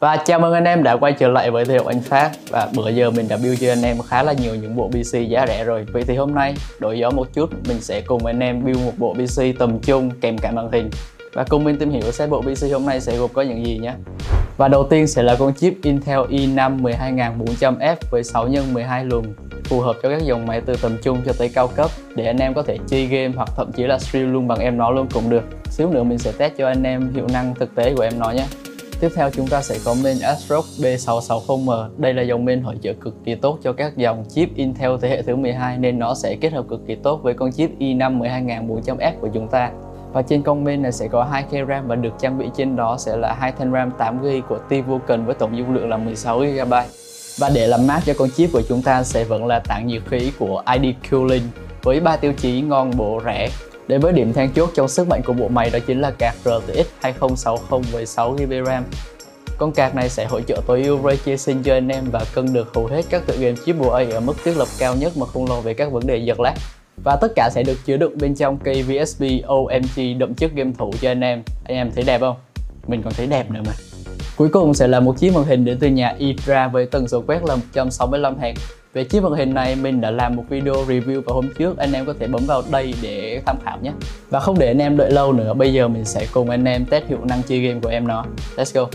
Và chào mừng anh em đã quay trở lại với Thể Anh Phát. Và bữa giờ mình đã build cho anh em khá là nhiều những bộ PC giá rẻ rồi. Vậy thì hôm nay, đổi gió một chút, mình sẽ cùng anh em build một bộ PC tầm trung, kèm cả màn hình. Và cùng mình tìm hiểu xem bộ PC hôm nay sẽ gồm có những gì nhé. Và đầu tiên sẽ là con chip Intel i5 12400F với 6 x 12 luồng, phù hợp cho các dòng máy từ tầm trung cho tới cao cấp, để anh em có thể chơi game hoặc thậm chí là stream luôn bằng em nó luôn cũng được. Xíu nữa mình sẽ test cho anh em hiệu năng thực tế của em nó nhé. Tiếp theo chúng ta sẽ có main ASRock B660M. Đây là dòng main hỗ trợ cực kỳ tốt cho các dòng chip Intel thế hệ thứ 12 nên nó sẽ kết hợp cực kỳ tốt với con chip i5 12400F của chúng ta. Và trên con main này sẽ có 2 k RAM và được trang bị trên đó sẽ là hai thanh RAM 8GB của T-Vulcan với tổng dung lượng là 16GB. Và để làm mát cho con chip của chúng ta sẽ vẫn là tản nhiệt khí của ID Cooling với ba tiêu chí ngon, bổ, rẻ Đến với điểm then chốt trong sức mạnh của bộ máy đó chính là card RTX 2060 với 6GB RAM. Con card này sẽ hỗ trợ tối ưu ray tracing cho anh em và cân được hầu hết các tựa game chip AAA ở mức thiết lập cao nhất mà không lo về các vấn đề giật lag. Và tất cả sẽ được chứa đựng bên trong cây VSP OMG đậm chất game thủ cho anh em. Anh em thấy đẹp không? Mình còn thấy đẹp nữa mà. Cuối cùng sẽ là một chiếc màn hình đến từ nhà Idra với tần số quét là 165Hz về chiếc màn hình này, mình đã làm một video review vào hôm trước. Anh em có thể bấm vào đây để tham khảo nhé. Và không để anh em đợi lâu nữa, bây giờ mình sẽ cùng anh em test hiệu năng chơi game của em nó. Let's go.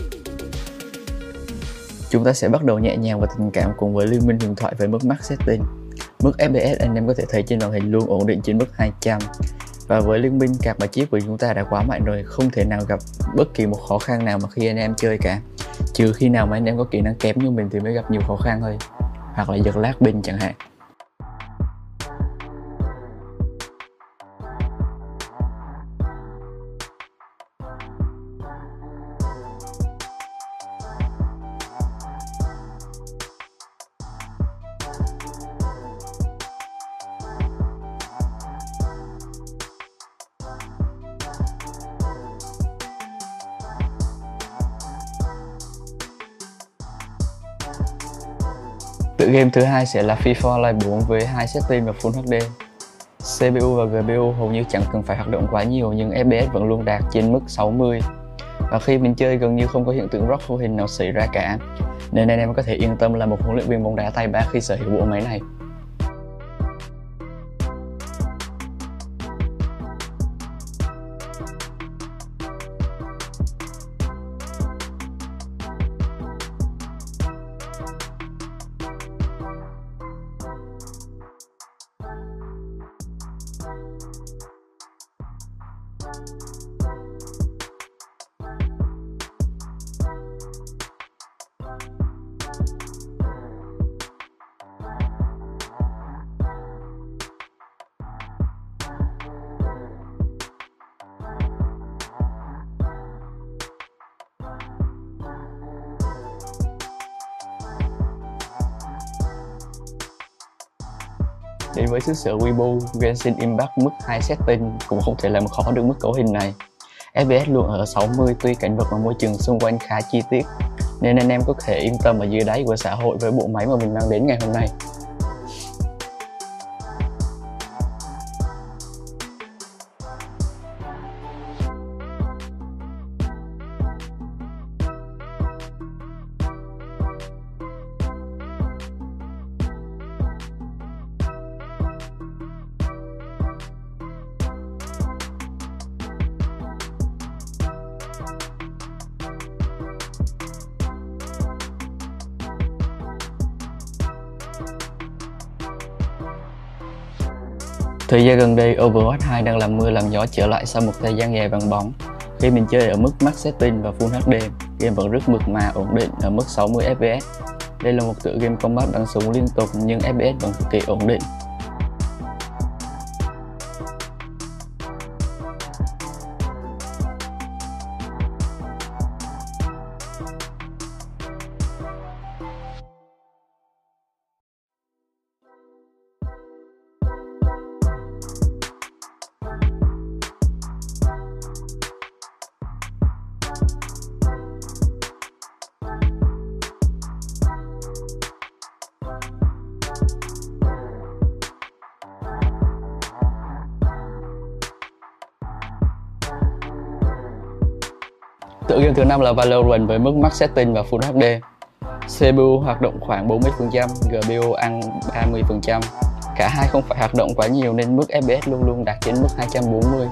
Chúng ta sẽ bắt đầu nhẹ nhàng và tình cảm cùng với liên minh huyền thoại về mức max setting. Mức FPS anh em có thể thấy trên màn hình luôn ổn định trên mức 200 và với liên minh, cặp và chip của chúng ta đã quá mạnh rồi, không thể nào gặp bất kỳ một khó khăn nào mà khi anh em chơi cả. Trừ khi nào mà anh em có kỹ năng kém như mình thì mới gặp nhiều khó khăn thôi hoặc là giật lát pin chẳng hạn. Tựa game thứ hai sẽ là FIFA Online 4 với hai setting là Full HD. CPU và GPU hầu như chẳng cần phải hoạt động quá nhiều, nhưng FPS vẫn luôn đạt trên mức 60 và khi mình chơi gần như không có hiện tượng rock vô hình nào xảy ra cả. Nên anh em có thể yên tâm là một huấn luyện viên bóng đá tay ba khi sở hữu bộ máy này. Đến với xứ sở Weibo, Genshin Impact mức 2 setting cũng không thể làm khó được mức cấu hình này. FPS luôn ở 60 tuy cảnh vật và môi trường xung quanh khá chi tiết nên anh em có thể yên tâm ở dưới đáy của xã hội với bộ máy mà mình mang đến ngày hôm nay. Thời gian gần đây, Overwatch 2 đang làm mưa làm gió trở lại sau một thời gian dài vắng bóng. Khi mình chơi ở mức max setting và Full HD, game vẫn rất mượt mà ổn định ở mức 60 FPS. Đây là một tựa game combat bắn súng liên tục nhưng FPS vẫn cực kỳ ổn định. Tựa game thứ năm là Valorant với mức max setting và Full HD. CPU hoạt động khoảng 40%, GPU ăn 30%. Cả hai không phải hoạt động quá nhiều nên mức FPS luôn luôn đạt trên mức 240.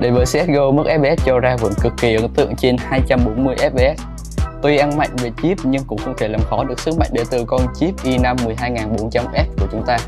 Đến với CSGO, mức FPS cho ra vẫn cực kỳ ấn tượng trên 240 FPS. Tuy ăn mạnh về chip nhưng cũng không thể làm khó được sức mạnh đến từ con chip i5 12400F của chúng ta.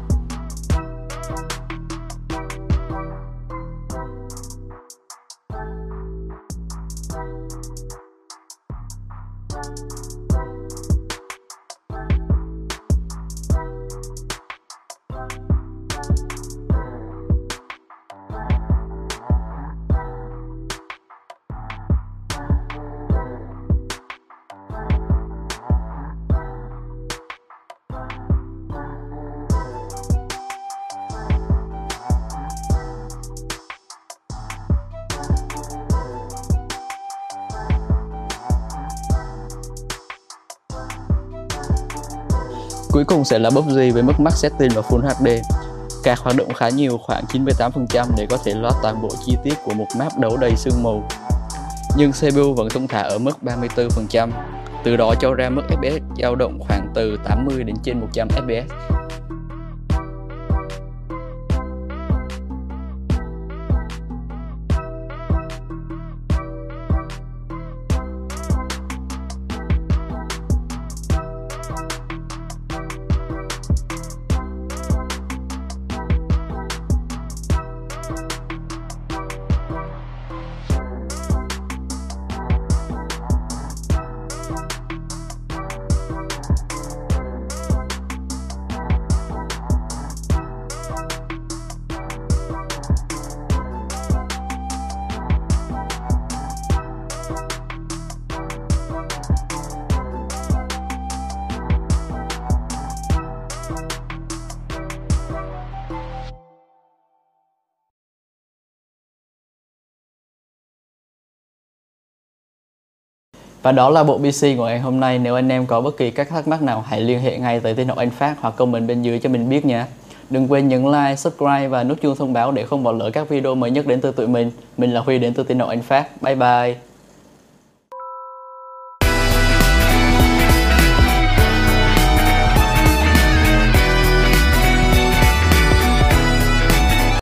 Cuối cùng sẽ là PUBG với mức max setting và Full HD. Card hoạt động khá nhiều khoảng 98% để có thể lót toàn bộ chi tiết của một map đấu đầy sương mù. Nhưng CPU vẫn thông thả ở mức 34%, từ đó cho ra mức FPS dao động khoảng từ 80 đến trên 100 FPS. Và đó là bộ PC của ngày hôm nay. Nếu anh em có bất kỳ các thắc mắc nào hãy liên hệ ngay tới tin học anh Phát hoặc comment bên dưới cho mình biết nha. Đừng quên nhấn like, subscribe và nút chuông thông báo để không bỏ lỡ các video mới nhất đến từ tụi mình. Mình là Huy đến từ tin học anh Phát. Bye bye.